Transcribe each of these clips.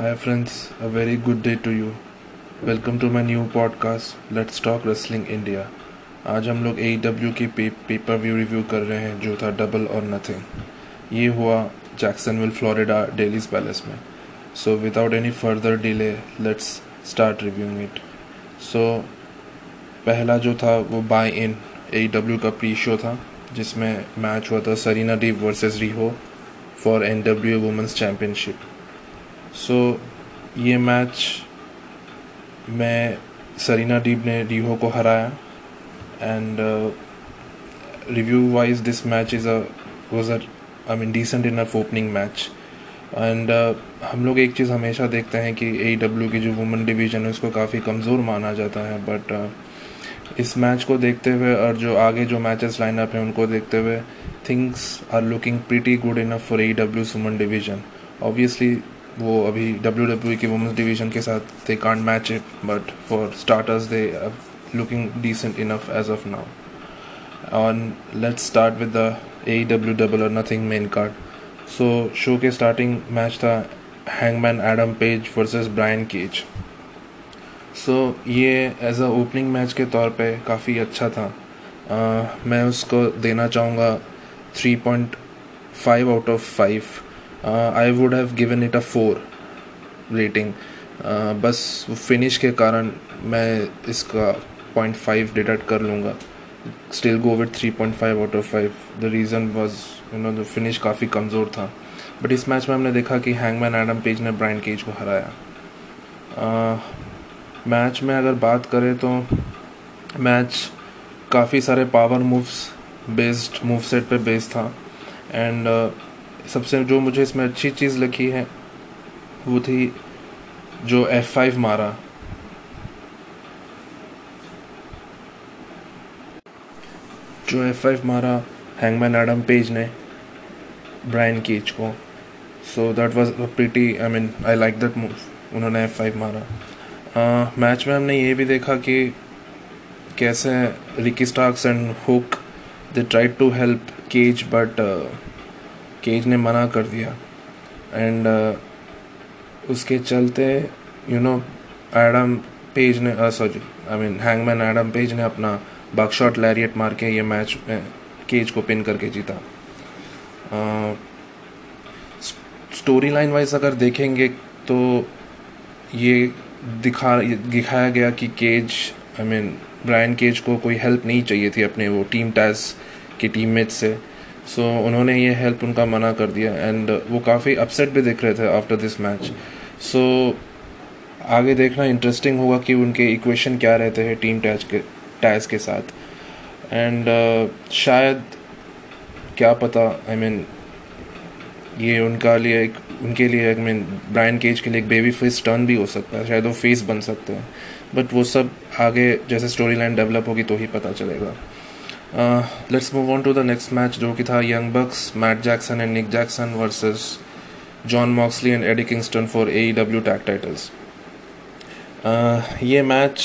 Hi, friends. A very good day to you. Welcome to my new podcast let's talk wrestling India आज हम लोग A W के पे, pay per view review कर रहे हैं जो था डबल और नथिंग ये हुआ जैक्सनविल फ्लोरिडा डेलीज पैलेस में. So without any further delay let's start reviewing it so पहला जो था वो बाय इन ए डब्ल्यू का प्री शो था जिसमें मैच हुआ था Serena Deeb versus Riho for N W women's championship so ये मैच में सरीना डीप ने रिहो को हराया and review wise this match is a was a I mean decent in opening match and हम लोग एक चीज़ हमेशा देखते हैं कि ए डब्ल्यू की जो वुमेन डिवीज़न है उसको काफ़ी कमज़ोर माना जाता है बट uh, इस मैच को देखते हुए और जो आगे जो मैचेस लाइनअप हैं उनको देखते हुए things are looking pretty good enough for A W women division obviously वो अभी डब्ल्यू डब्ल्यू की वुमेंस डिवीज़न के साथ they can't match it but for starters they looking decent enough as of now on let's start with the A W double or nothing main card so show के starting match था Hangman Adam Page versus Brian Cage so ये as अ opening match के तौर पे काफ़ी अच्छा था। Uh, मैं उसको देना चाहूँगा three point five out of five I would have given it a four rating बस फिनिश के कारण मैं इसका पॉइंट फाइव डिडक्ट कर लूँगा। Still go with three point five out of five the reason was you know the finish काफ़ी कमज़ोर था। बट इस मैच में हमने देखा कि हैंगमैन एडम पेज ने ब्राइन केज को हराया। मैच uh, में अगर बात करें तो मैच काफ़ी सारे power moves based move set पे बेस्ड था। एंड uh, सबसे जो मुझे इसमें अच्छी चीज़ लगी है, वो थी जो एफ़ फाइव मारा। जो एफ़ फाइव मारा हैंगमैन एडम पेज ने ब्रायन केज को। So that was a pretty I mean I like that move उन्होंने एफ़ फाइव मारा। मैच में हमने ये भी देखा कि कैसे Ricky Starks and Hook they tried to help Cage but Cage ने मना कर दिया। एंड uh, उसके चलते यू नो एडम पेज ने sorry I mean Hangman Adam Page ने अपना बागशॉट लैरियट मार के ये मैच केज को पिन करके जीता। स्टोरी लाइन वाइज अगर देखेंगे तो ये दिखा दिखाया गया कि Cage I mean Brian Cage को कोई हेल्प नहीं चाहिए थी अपने वो टीम टैस की टीममेट से। सो so, उन्होंने ये हेल्प उनका मना कर दिया एंड वो काफ़ी अपसेट भी दिख रहे थे आफ्टर दिस मैच सो आगे देखना इंटरेस्टिंग होगा कि उनके इक्वेशन क्या रहते हैं टीम टैच के टैच के साथ. एंड uh, शायद क्या पता आई I मीन mean, ये उनका लिए एक उनके लिए आई मीन ब्रायन केज के लिए एक बेबी फेस टर्न भी हो सकता है शायद वो फेस बन सकते हैं. बट वो सब आगे जैसे स्टोरी लाइन डेवलप होगी तो ही पता चलेगा. Let's move on to the next match जो कि था Young Bucks Matt Jackson and Nick Jackson versus Jon Moxley and Eddie Kingston for A W tag titles ये मैच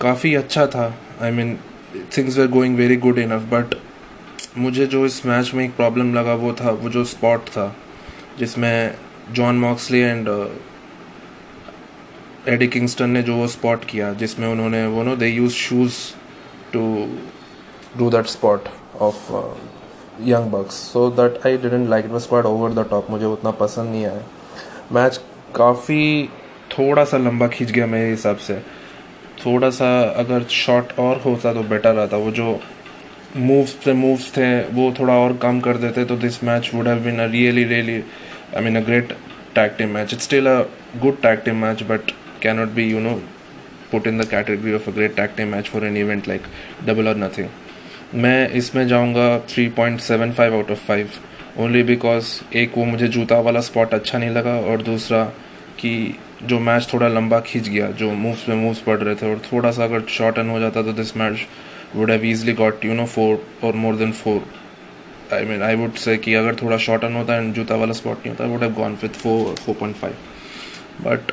काफ़ी अच्छा था. I mean things were going very good enough but मुझे जो इस मैच में एक प्रॉब्लम लगा वो था, वो जो स्पॉट था, जिसमें Jon Moxley and Eddie Kingston ने जो वो स्पॉट किया, जिसमें उन्होंने, वो no they use shoes to do that spot of uh, young bucks so that I didn't like it was quite over the top मुझे उतना पसंद नहीं आया मैच काफ़ी थोड़ा सा लंबा खींच गया मेरे हिसाब से थोड़ा सा अगर शॉट और होता तो बेटर रहता वो जो मूव्स थे मूव्स थे वो थोड़ा और कम कर देते तो this match would have been a really really I mean a great tag team match. It's still a good tag team match, but cannot be, you know, put in the category of a great tag team match for an event like Double or Nothing. मैं इसमें जाऊँगा 3.75 out of five only because एक वो मुझे जूता वाला spot अच्छा नहीं लगा और दूसरा कि जो मैच थोड़ा लंबा खींच गया, जो मूव्स में मूव्स पड़ रहे थे और थोड़ा सा अगर शॉर्ट एन हो जाता तो this match would have easily got you know four or more than four I mean I would say कि अगर थोड़ा शॉर्ट एन होता एंड जूता वाला स्पॉट नहीं होता would have gone with four four point five but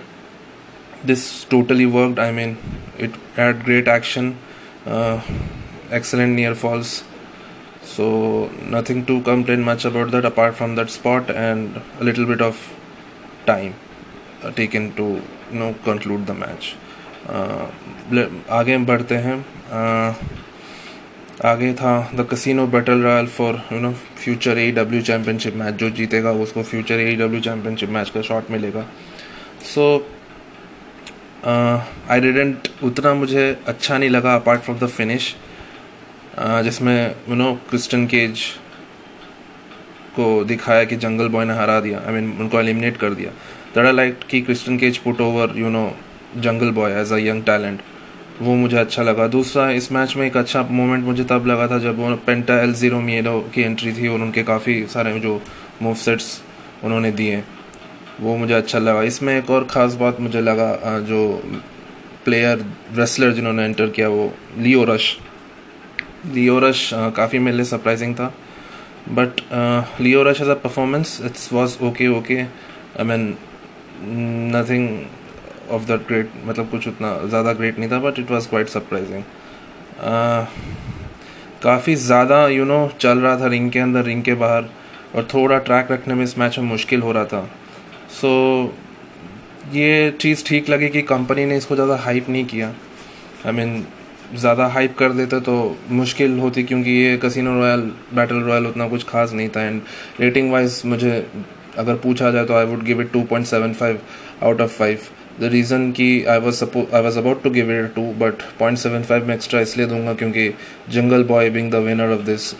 this totally worked I mean it had great action excellent near falls so nothing to complain much about that apart from that spot and a little bit of time taken to you know conclude the match. आगे बढ़ते हैं आगे था the casino battle royale for you know future A W championship match जो जीतेगा उसको future A W championship match का shot मिलेगा सो आई डिडेंट उतना मुझे अच्छा नहीं लगा अपार्ट फ्रॉम द फिनिश जिसमें यू नो क्रिस्टन केज को दिखाया कि जंगल बॉय ने हरा दिया आई I मीन mean, उनको एलिमिनेट कर दिया। आई लाइक कि Christian Cage put over you know Jungle Boy as a young talent वो मुझे अच्छा लगा। दूसरा इस मैच में एक अच्छा मोमेंट मुझे तब लगा था जब वो पेंटा एल ज़ीरो मीलो की एंट्री थी और उनके काफ़ी सारे जो मूव सेट्स उन्होंने दिए। वो मुझे अच्छा लगा। इसमें एक और ख़ास बात मुझे लगा जो प्लेयर रेसलर जिन्होंने एंटर किया वो लियो रश लियो रश काफ़ी मेरे लिए सरप्राइजिंग था। But Lio Rush as a performance it's was okay okay I mean nothing of the great मतलब कुछ उतना ज़्यादा ग्रेट नहीं था but it was quite surprising काफ़ी ज़्यादा यू नो चल रहा था रिंग के अंदर रिंग के बाहर और थोड़ा ट्रैक रखने में इस मैच में मुश्किल हो रहा था। सो so, ये चीज़ ठीक लगी कि कंपनी ने इसको ज़्यादा हाइप नहीं किया। आई I मीन mean, ज़्यादा हाइप कर देते तो मुश्किल होती क्योंकि ये कसिनो रॉयल बैटल रॉयल उतना कुछ खास नहीं था एंड रेटिंग वाइज मुझे अगर पूछा जाए तो I would give it two point seven five out of five the reason कि I was suppose I was about to give it two but point seven five मैं एक्स्ट्रा इसलिए दूँगा क्योंकि Jungle Boy being the winner of this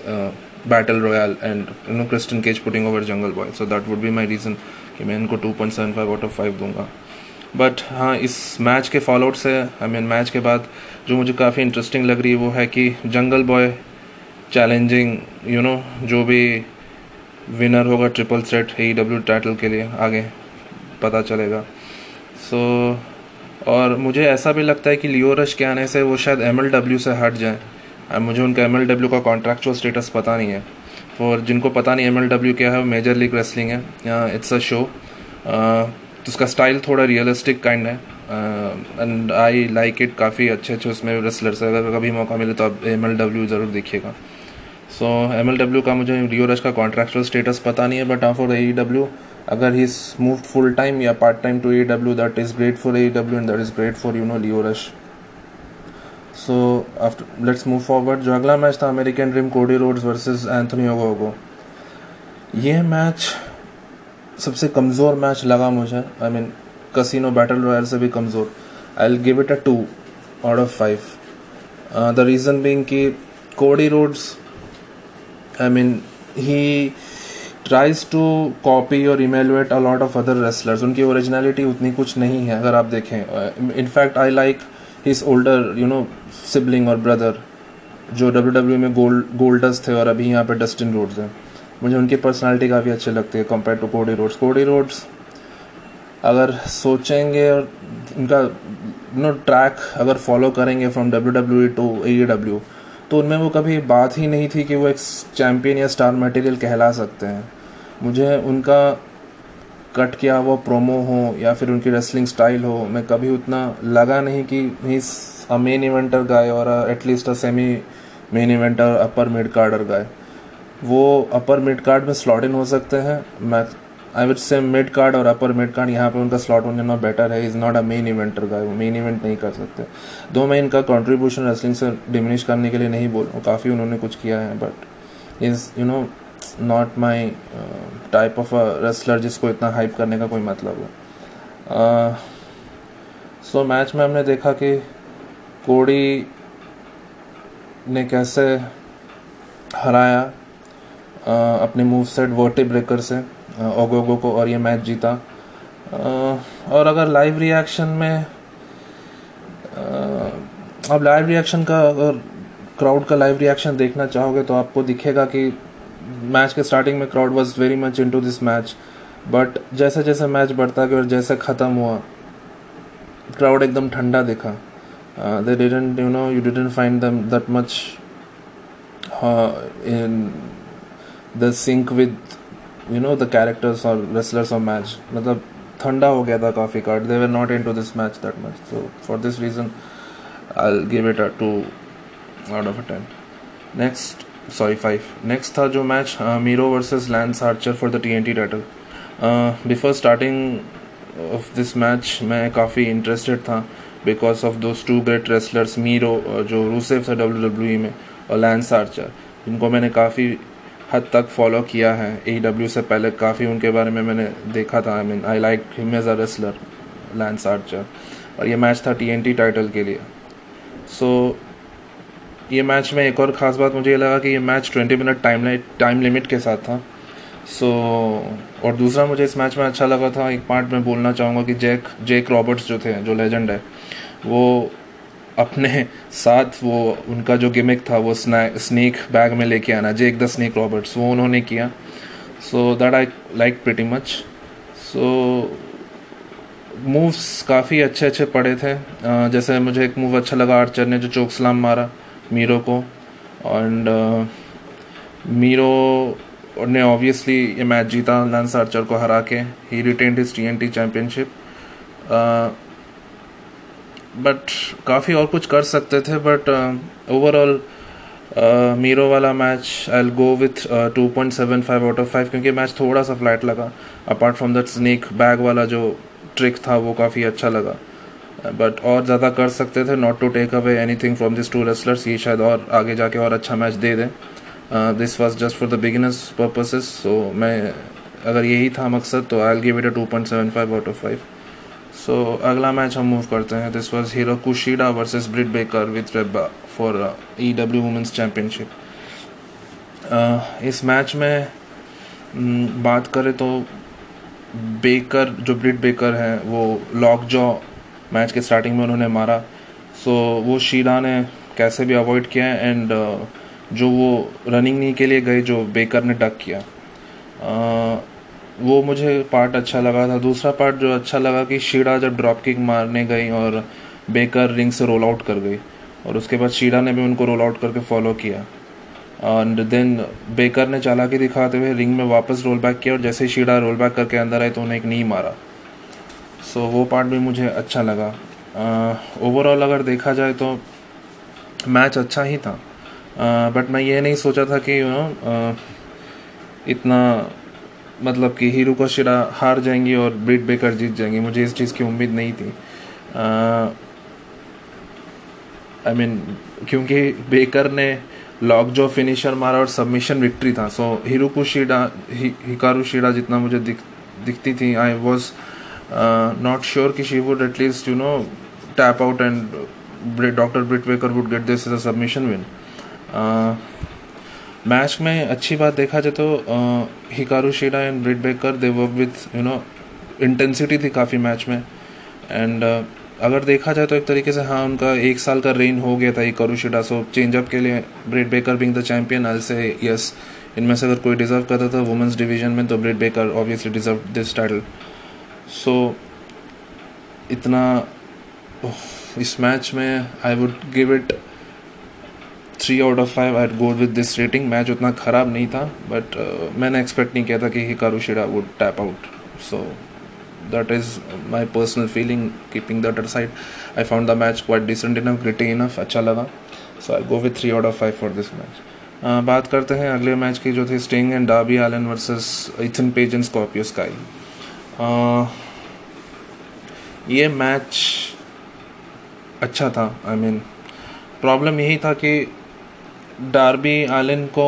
battle royale and you know Christian Cage putting over Jungle Boy so that would be my reason कि मैं इनको two point seven five out of five दूँगा। But हाँ इस match के fallout से I mean match के बाद जो मुझे काफ़ी इंटरेस्टिंग लग रही है वो है कि Jungle Boy challenging you know जो भी विनर होगा triple set E W title के लिए आगे पता चलेगा। सो so, और मुझे ऐसा भी लगता है कि लियो रश के आने से वो शायद एम एल डब्ल्यू से हट जाए। मुझे उनका एम एल डब्ल्यू का कॉन्ट्रैक्चुअल स्टेटस पता नहीं है। और जिनको पता नहीं एम एल डब्ल्यू क्या है मेजर लीग रेसलिंग है। इट्स अ शो उसका स्टाइल थोड़ा रियलिस्टिक काइंड है। एंड आई लाइक इट काफ़ी अच्छे अच्छे उसमें रेसलर्स है। अगर कभी मौका मिले तो आप एम एल डब्ल्यू ज़रूर देखिएगा। सो एम एल डब्ल्यू का मुझे रियो रश का कॉन्ट्रैक्चुअल स्टेटस पता नहीं है बट हाँ फॉर ए डब्ल्यू अगर ही मूव फुल टाइम या part time to A W that is great for A W and that is great for you know Leo Rush so after let's move forward जो अगला match था American dream Cody Rhodes versus Anthony Ogogo ये match सबसे कमज़ोर match लगा मुझे। I mean casino battle royal से भी कमज़ोर। I will give it a two out of five the reason being कि Cody Rhodes I mean he tries to copy और emulate a lot of other wrestlers उनकी originality उतनी कुछ नहीं है, अगर आप देखें। In fact I like his older you know sibling और ब्रदर जो डब्ल्यू डब्ल्यू में गोल्ड गोल्डस थे और अभी यहाँ पे डस्टिन रोड्स हैं। मुझे उनकी पर्सनालिटी काफ़ी अच्छी लगती है compare to Cody Rhodes Cody Rhodes अगर सोचेंगे और उनका नो ट्रैक अगर फॉलो करेंगे from W W to A W तो उनमें वो कभी बात ही नहीं थी कि वो एक चैम्पियन या स्टार मटेरियल कहला सकते हैं। मुझे उनका कट किया हुआ प्रोमो हो या फिर उनकी रेसलिंग स्टाइल हो, मैं कभी उतना लगा नहीं कि ही अ मेन इवेंटर गाय और at least a semi main eventer upper mid carder guy वो अपर मिड कार्ड में स्लॉट इन हो सकते हैं। मैं आई विच से मिड कार्ड और अपर मिड कार्ड यहाँ पे उनका स्लॉट होने ना बेटर है। Is not a main eventer का वो मेन इवेंट नहीं कर सकते। दो मैं इनका कंट्रीब्यूशन रेसलिंग से डिमिनिश करने के लिए नहीं बोल काफ़ी उन्होंने कुछ किया है but is you know not my type of wrestler जिसको इतना हाइप करने का कोई मतलब हो। सो मैच में हमने देखा कि कोड़ी ने कैसे हराया। uh, अपने मूव सेट वर्टी ब्रेकर से ओगोगो को और ये मैच जीता। और अगर लाइव रिएक्शन में अब लाइव रिएक्शन का अगर क्राउड का लाइव रिएक्शन देखना चाहोगे तो आपको दिखेगा कि मैच के स्टार्टिंग में crowd was very much into this match but जैसे जैसे मैच बढ़ता गया और जैसे ख़त्म हुआ क्राउड एकदम ठंडा दिखा। They didn't you know you didn't find that much in the sync with you know the characters और रेसलर्स ऑफ़ मैच मतलब ठंडा हो गया था काफ़ी crowd they were not into this match that much so for this reason I give it two out of a ten next sorry five next था जो match Miro versus Lance Archer for the T N T title before starting of this match मैं काफ़ी interested था because of those two great wrestlers Miro जो Rusev था W W E में और lens Archer इनको मैंने काफ़ी हद तक फॉलो किया है। ए डब्ल्यू से पहले काफ़ी उनके बारे में मैंने देखा था। I mean I like him as a wrestler Lance Archer और ये मैच था टी एन टी टाइटल के लिए। सो so, ये मैच में एक और ख़ास बात मुझे ये लगा कि ये match 20 minute time time limit के साथ था। सो so, और दूसरा मुझे इस मैच में अच्छा लगा था एक पार्ट में बोलना चाहूँगा कि जैक जेक रॉबर्ट्स जो थे जो लेजेंड है वो अपने साथ वो उनका जो गिमिक था वो स्नैक बैग में लेके आना जेक द स्नैक रॉबर्ट्स वो उन्होंने किया। So that I like pretty much so moves काफ़ी अच्छे अच्छे पड़े थे। uh, जैसे मुझे एक मूव अच्छा लगा आर्चर ने जो चोक सलाम मारा मीरो को। एंड मीरो ने ऑब्वियसली ये मैच जीता लंस आर्चर को हरा के। He retain his T N T championship but काफ़ी और कुछ कर सकते थे बट ओवरऑल मीरो वाला match I'll go with two point seven five out of five क्योंकि मैच थोड़ा सा फ्लैट लगा। Apart from that snake bag वाला जो ट्रिक था, वो काफ़ी अच्छा लगा। बट और ज़्यादा कर सकते थे not to take away anything from this two wrestlers ये शायद और आगे जाके और अच्छा मैच दे दें। This was just for the beginners purposes so मैं, अगर यही था मकसद तो I'll give it a two point seven five out of five so अगला मैच हम मूव करते हैं. This was Hiro Kushida versus Britt Baker with Reba for E W women's championship इस मैच में um, बात करें तो बेकर जो ब्रिड बेकर हैं वो लॉक जॉ मैच के स्टार्टिंग में उन्होंने मारा. सो so, वो शीडा ने कैसे भी अवॉइड किया एंड uh, जो वो रनिंग नी के लिए गए जो बेकर ने डक किया. आ, वो मुझे पार्ट अच्छा लगा था। दूसरा पार्ट जो अच्छा लगा कि शीडा जब ड्रॉप किक मारने गई और बेकर रिंग से रोल आउट कर गई और उसके बाद शीडा ने भी उनको रोल आउट करके फॉलो किया। एंड देन बेकर ने चालाकी दिखाते हुए रिंग में वापस रोल बैक किया और जैसे ही शीडा रोल बैक करके अंदर आई तो उन्हें एक नी मारा। सो so, वो पार्ट भी मुझे अच्छा लगा। ओवरऑल uh, अगर देखा जाए तो मैच अच्छा ही था। बट uh, मैं ये नहीं सोचा था कि you you no know, uh, इतना मतलब कि हीरो का शिरा हार जाएँगी और ब्रिट बेकर जीत जाएँगी। मुझे इस चीज़ की उम्मीद नहीं थी। आई मीन क्योंकि बेकर ने लॉक जो फिनिशर मारा और सबमिशन विक्ट्री था। सो हीरो को शीडा हिकारू शीडा जितना मुझे दिख, दिखती थी आई वॉज़ नॉट श्योर कि she would at least you know tap out and doctor Britt Baker would get this is a submission win match में अच्छी बात देखा जाए तो Hikaru Shida and Britt Baker they work with you know intensity थी काफ़ी match में। And अगर देखा जाए तो एक तरीके से हाँ उनका एक साल का रेन हो गया था हिकारू शीडा सो चेंजअप के लिए Britt Baker being the champion I say yes इनमें से अगर कोई डिजर्व करता था वुमेंस डिवीज़न में तो Britt Baker obviously deserve this title so इतना इस मैच में I would give it three out of five I go with this rating match उतना ख़राब नहीं था बट uh, मैंने एक्सपेक्ट नहीं किया था कि Hikaru Shida would tap out so that is my personal feeling keeping that side I found the match quite decent enough gritty enough अच्छा लगा. So I go with three out of five for this match बात करते हैं अगले match की जो थी Sting and Darby Allin versus Ethan Page and Scorpio Sky ये मैच अच्छा था आई मीन प्रॉब्लम यही था कि डार्बी आलन को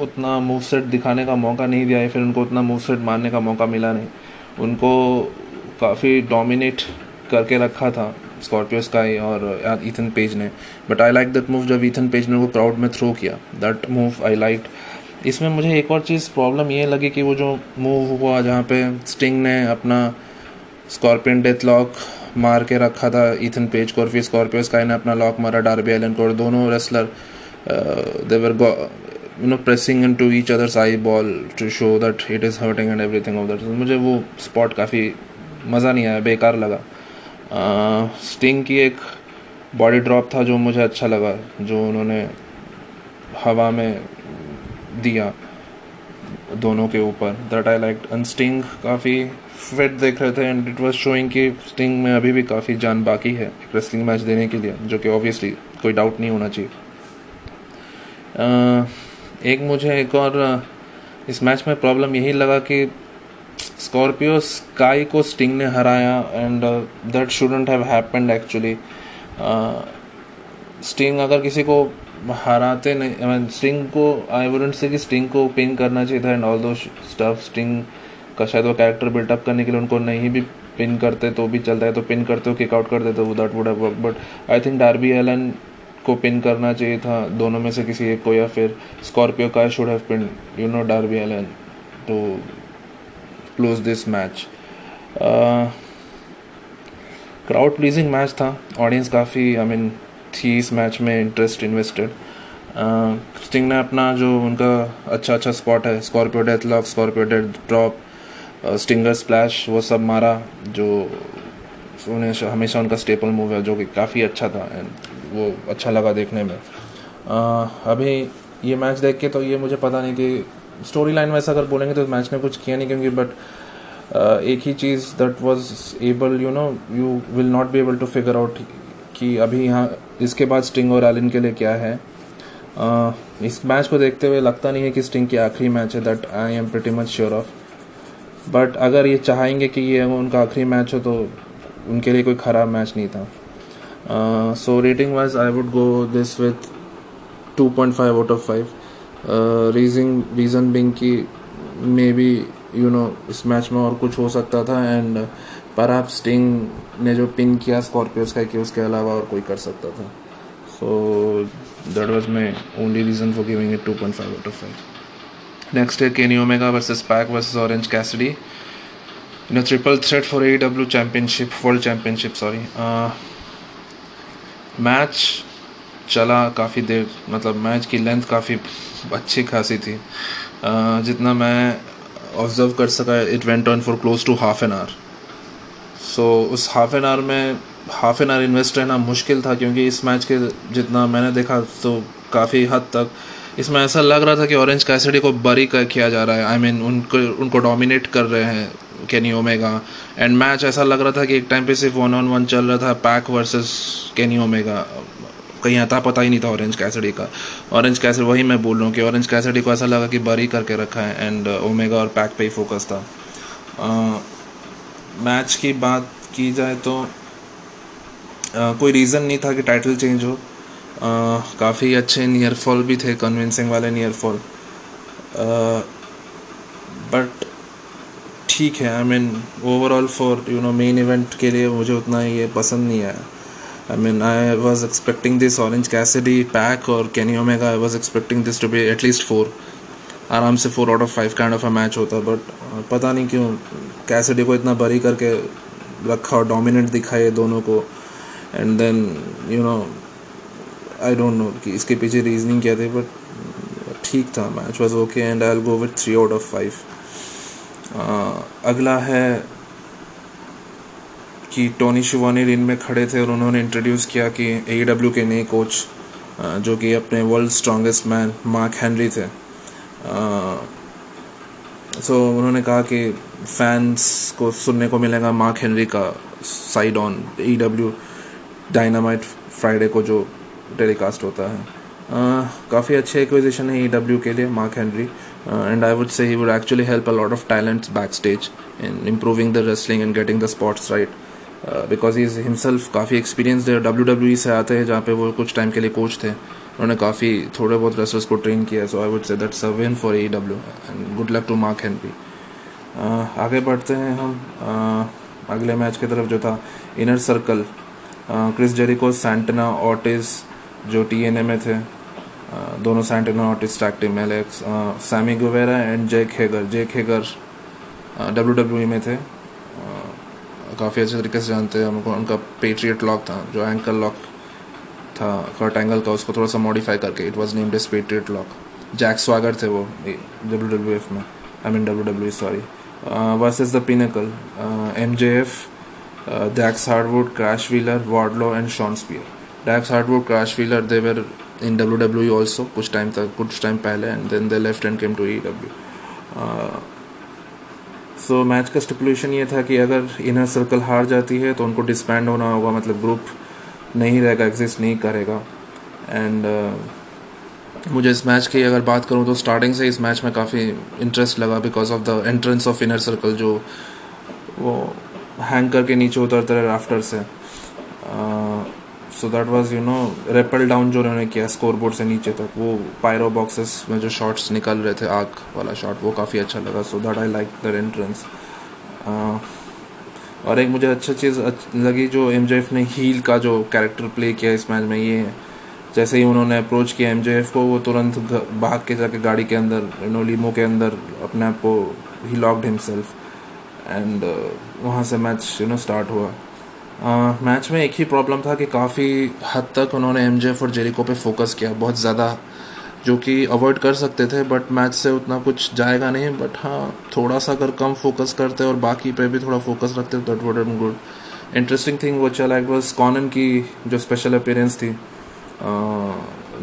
उतना मूव सेट दिखाने का मौका नहीं दिया है, फिर उनको उतना मूव सेट मारने का मौका मिला नहीं। उनको काफ़ी डोमिनेट करके रखा था स्कॉर्पियो स्काई और ईथन पेज ने। But I like that move जब ईथन पेज ने वो क्राउड में थ्रो किया। दैट मूव आई लाइक इसमें मुझे एक और चीज़ प्रॉब्लम ये लगी कि वो जो मूव हुआ जहाँ पे स्टिंग ने अपना स्कॉर्पियन डेथ लॉक मार के रखा था ईथन पेज को और फिर स्कॉर्पियो स्काई ने अपना लॉक मारा डार्बी आलन को और दोनों wrestler Uh, they were go- you know pressing into each other's eyeball to show that it is hurting and everything of that. So मुझे वो स्पॉट काफ़ी मज़ा नहीं आया बेकार लगा। स्टिंग uh, की एक बॉडी ड्रॉप था जो मुझे अच्छा लगा जो उन्होंने हवा में दिया दोनों के ऊपर। That I like and Sting काफ़ी फिट देख रहे थे एंड इट वाज शोइंग कि स्टिंग में अभी भी काफ़ी जान बाकी है रेसलिंग मैच देने के लिए जो कि ऑब्वियसली कोई डाउट नहीं होना चाहिए। एक मुझे एक और इस मैच में प्रॉब्लम यही लगा कि स्कॉर्पियो स्काई को स्टिंग ने हराया and that shouldn't have happened actually Sting अगर किसी को हराते नहीं स्टिंग को आई वुडेंट से कि स्टिंग को पिन करना चाहिए था एंड ऑल दो स्टफ़ स्टिंग का शायद वो कैरेक्टर बिल्टअप करने के लिए उनको नहीं भी पिन करते तो भी चलता है तो पिन करते हो किक आउट कर देते हो that would have work but I think Darby Allin को पिन करना चाहिए था, दोनों में से किसी एक को या फिर स्कॉर्पियो का should have pin you know Darby Allin to close this match crowd pleasing match था ऑडियंस काफ़ी आई मीन थी इस मैच में इंटरेस्ट इन्वेस्टेड स्टिंग ने अपना जो उनका अच्छा अच्छा स्पॉट है Scorpio death lock Scorpio death drop stinger splash वो सब मारा, जो उन्हें हमेशा उनका स्टेपल मूव है, जो कि काफ़ी अच्छा था एंड वो अच्छा लगा देखने में। आ, अभी ये मैच देख के तो ये मुझे पता नहीं कि स्टोरी लाइन वैसा अगर बोलेंगे तो मैच ने कुछ किया नहीं क्योंकि बट एक ही चीज़ that was able you know you will not be able to figure out कि अभी यहाँ इसके बाद स्टिंग और एलिन के लिए क्या है। आ, इस मैच को देखते हुए लगता नहीं है कि स्टिंग की आखिरी मैच है that I am pretty much sure of but अगर ये चाहेंगे कि ये उनका आखिरी मैच हो तो उनके लिए कोई ख़राब मैच नहीं था। So rating wise I would go this with 2.5 out of 5 reason reason being की मे बी यू नो इस मैच में और कुछ हो सकता था एंड पर आप स्टिंग ने जो पिन किया स्कॉर्पियोस का कि उसके अलावा और कोई कर सकता था। So that was my only reason for giving it 2.5 out of 5 next है Kenny Omega versus Pac versus Orange Cassidy in a triple threat for AEW championship, world championship, sorry. Match चला काफ़ी देर मतलब मैच की length काफ़ी अच्छी खासी थी। जितना मैं ऑब्ज़र्व कर सका it went on for close to half an hour so उस हाफ़ एन आवर में हाफ़ एन आवर इन्वेस्ट रहना मुश्किल था क्योंकि इस मैच के जितना मैंने देखा तो काफ़ी हद तक इसमें ऐसा लग रहा था कि ऑरेंज कैसिडी को बरी कर किया जा रहा है। आई I मीन mean, उनको उनको डोमिनेट कर रहे हैं। कैनी ओमेगा एंड मैच ऐसा लग रहा था कि एक टाइम पे सिर्फ़ वन ऑन वन चल रहा था पैक वर्सेस कैनी ओमेगा कहीं आता पता ही नहीं था ऑरेंज कैसडी का. ऑरेंज कैसडी वही मैं बोल रहा हूँ कि ऑरेंज कैसडी को ऐसा लगा कि बरी करके रखा है एंड ओमेगा uh, और पैक पे ही फोकस था. मैच uh, की बात की जाए तो uh, कोई रीज़न नहीं था कि टाइटल चेंज हो. Uh, काफ़ी अच्छे नियर फॉल भी थे कन्विंसिंग वाले नियर फॉल बट ठीक है I mean overall for you know main event के लिए मुझे उतना ये पसंद नहीं आया I mean I was expecting this Orange Cassidy Pac और Kenny Omega I was expecting this to be at least four आराम से four out of five kind of a match होता बट पता नहीं क्यों कैसेडी को इतना बरी करके रखा और डोमिनेट दिखाए दोनों को। And then you know I don't know कि इसके पीछे रीजनिंग क्या थे बट ठीक था match was okay and I'll go with three out of five अगला है कि टोनी शिवानी रिन में खड़े थे और उन्होंने इंट्रोड्यूस किया कि ए डब्ल्यू के नए कोच जो कि अपने world strongest man Mark Henry थे। सो so, उन्होंने कहा कि फैंस को सुनने को मिलेगा मार्क हेनरी का side on E W Dynamite Friday को जो टेलीकास्ट होता है। काफ़ी अच्छे एक्विजिशन है ई डब्ल्यू के लिए Mark Henry and I would say he would actually help a lot of talents back stage in improving the wrestling and getting the spots right because is himself काफ़ी experience है। W W E से आते हैं जहाँ पे वो कुछ time के लिए कोच थे। उन्होंने काफ़ी थोड़े बहुत रेसलर्स को ट्रेन किया so I would say that's a win for E W and good luck to Mark Henry आगे बढ़ते हैं हम। Uh, अगले मैच की तरफ़ जो था inner circle Chris Jericho Santana Ortiz जो टी में थे। uh, दोनों सैंटना ऑटिस टैक टीम में Sammy Guevara and Jay Hager Jay हेगर W W में थे। काफ़ी अच्छे तरीके से जानते हैं। उनको उनका पेट्रियट लॉक था, जो एंकल लॉक था कर्ट एंगल का, उसको थोड़ा सा मॉडिफाई करके। It was named as patriot lock Jack Swagger थे वो डब्ल्यू डब्ल्यू एफ़ में। I mean W W sorry versus the Pinnacle M J F Dax Harwood Cash Wheeler Wardlow and Shawn Spear Dax Harwood Cash Wheeler they in W W also कुछ time तक, कुछ time पहले and then they left and came to E W so match का stipulation ये था कि अगर inner circle हार जाती है तो उनको डिस्पैंड होना होगा मतलब ग्रुप नहीं रहेगा एग्जिस्ट नहीं करेगा. एंड मुझे इस मैच की अगर बात करूँ तो स्टार्टिंग से इस मैच में काफ़ी इंटरेस्ट लगा because of the entrance of inner circle जो वो हैंग करके नीचे उतरते रहे राफ्टर से. So that was you know rappel down जो उन्होंने किया स्कोर बोर्ड से नीचे तक, वो पायरो बॉक्सेस में जो शॉट्स निकल रहे थे, आग वाला शॉट वो काफ़ी अच्छा लगा। So that I like the entrance और एक मुझे अच्छा चीज़ लगी जो एमजेएफ ने हील का जो कैरेक्टर प्ले किया इस मैच में, ये है जैसे ही उन्होंने अप्रोच किया एम को, वो तुरंत भाग के जाके गाड़ी के अंदर, नो लीमो के अंदर अपने आप को ही लॉकड हिमसेल्फ एंड वहाँ से मैच यू नो स्टार्ट हुआ। मैच में एक ही प्रॉब्लम था कि काफ़ी हद तक उन्होंने एम जे और जेरिको पे फोकस किया, बहुत ज़्यादा, जो कि अवॉइड कर सकते थे बट मैच से उतना कुछ जाएगा नहीं बट हाँ थोड़ा सा अगर कम फोकस करते और बाकी पे भी थोड़ा फोकस रखते that would am good interesting thing वो चला, एक बस कॉनन की जो स्पेशल अपीयरेंस थी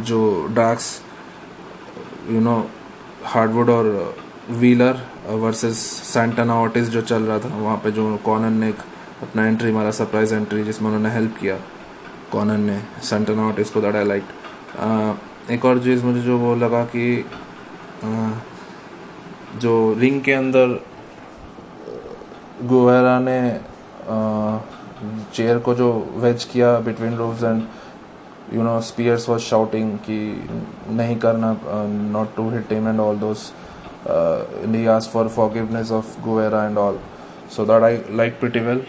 जो डार्क्स यू नो हार्डवुड और व्हीलर वर्सेस सैंटना ऑटिस जो चल रहा था, वहाँ पे जो कॉनन ने अपना एंट्री मारा सरप्राइज़ एंट्री जिसमें उन्होंने हेल्प किया कॉनन ने सेंटर ऑटिस इसको दैट आई लाइक एक और चीज़ मुझे जो वो लगा कि जो रिंग के अंदर गुवेरा ने चेयर को जो वेज किया between Rows and you know Spears was shouting कि नहीं करना not to hit him and all those asked for forgiveness of Guerra and all. So that I like pretty well.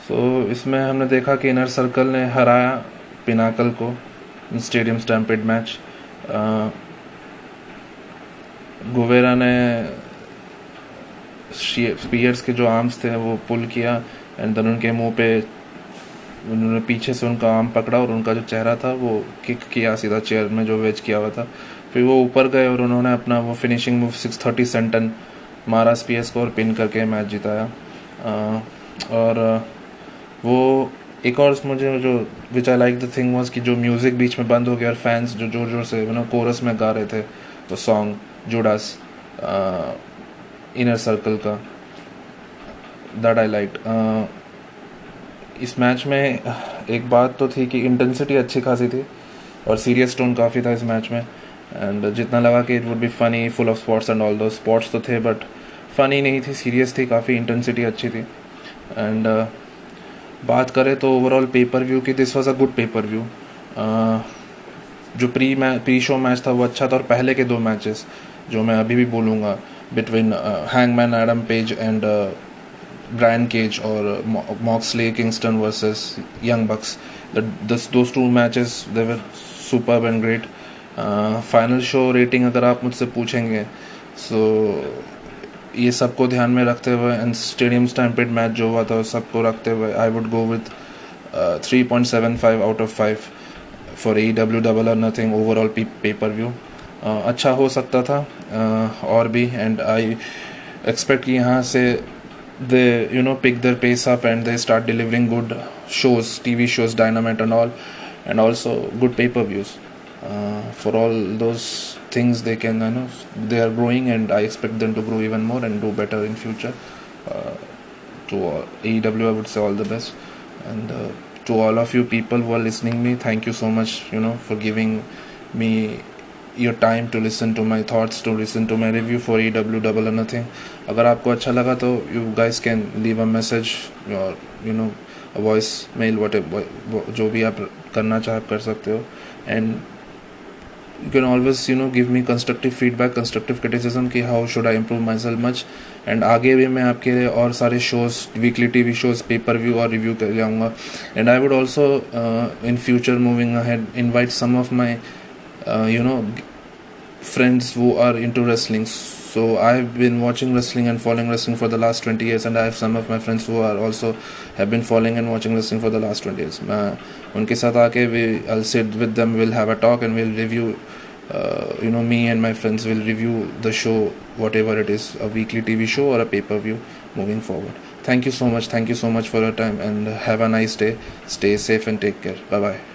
So इसमें हमने देखा कि इनर सर्कल ने हराया Pinnacle को स्टेडियम स्टैम्पेड मैच गुवेरा ने स्पीयर्स के जो आर्म्स थे वो पुल किया एंड देन उनके मुँह पे उन्होंने पीछे से उनका आर्म पकड़ा और उनका जो चेहरा था वो किक किया सीधा चेयर में जो वेज किया हुआ था। फिर वो ऊपर गए और उन्होंने अपना वो finishing move six thirty senton मारा स्पीयर्स को और पिन करके मैच जिताया। और वो एक और मुझे जो which I like the thing was कि जो म्यूज़िक बीच में बंद हो गया और फैंस जो ज़ोर ज़ोर से नो कोरस में गा रहे थे तो सॉन्ग जुडास इनर सर्कल का दैट आई लाइक इस मैच में एक बात तो थी कि इंटेंसिटी अच्छी खासी थी, और सीरियस टोन काफ़ी था इस मैच में एंड जितना लगा कि it would be funny full of spots and all though spots तो थे बट फनी नहीं थी सीरियस थी काफ़ी इंटेंसिटी अच्छी थी। एंड uh, बात करें तो ओवरऑल पेपर व्यू की this was a good pay per view जो प्री प्री शो मैच था वो अच्छा था और पहले के दो मैचेस जो मैं अभी भी बोलूँगा between Hangman Adam Page and Brian Cage और Moxley Kingston versus Young Bucks those two matches they were super and great final show rating अगर आप मुझसे पूछेंगे सो so, ये सबको ध्यान में रखते हुए एंड स्टेडियम स्टैम्पेड मैच जो हुआ था सबको रखते हुए I would go with three point seven five out of five for E W double or nothing overall pay per view अच्छा हो सकता था uh, और भी एंड आई एक्सपेक्ट कि यहाँ से they you know pick the pace up and they start delivering good shows T V shows Dynamite and all and also good pay per views for all those things they can you know they are growing and i expect them to grow even more and do better in future uh, to uh, AEW I would say all the best and uh, to all of you people who are listening me thank you so much you know for giving me your time to listen to my thoughts to listen to my review for AEW double or nothing अगर आपको अच्छा लगा तो you guys can leave a message or you know a voice mail whatever जो भी आप करना चाहे आप कर सकते हो and you can always you know give me constructive feedback constructive criticism कि how should I improve myself much and आगे भी मैं आपके लिए और सारे shows weekly TV shows pay per view और review कर जाऊँगा and I would also uh, in future moving ahead invite some of my uh, you know friends who are into wrestling so i've been watching wrestling and following wrestling for the last 20 years and i have some of my friends who are also have been following and watching wrestling for the last 20 years उनके साथ आके we I'll sit with them we'll have a talk and we'll review uh, you know me and my friends will review the show whatever it is a weekly TV show or a pay-per-view moving forward thank you so much thank you so much for your time and have a nice day stay safe and take care bye bye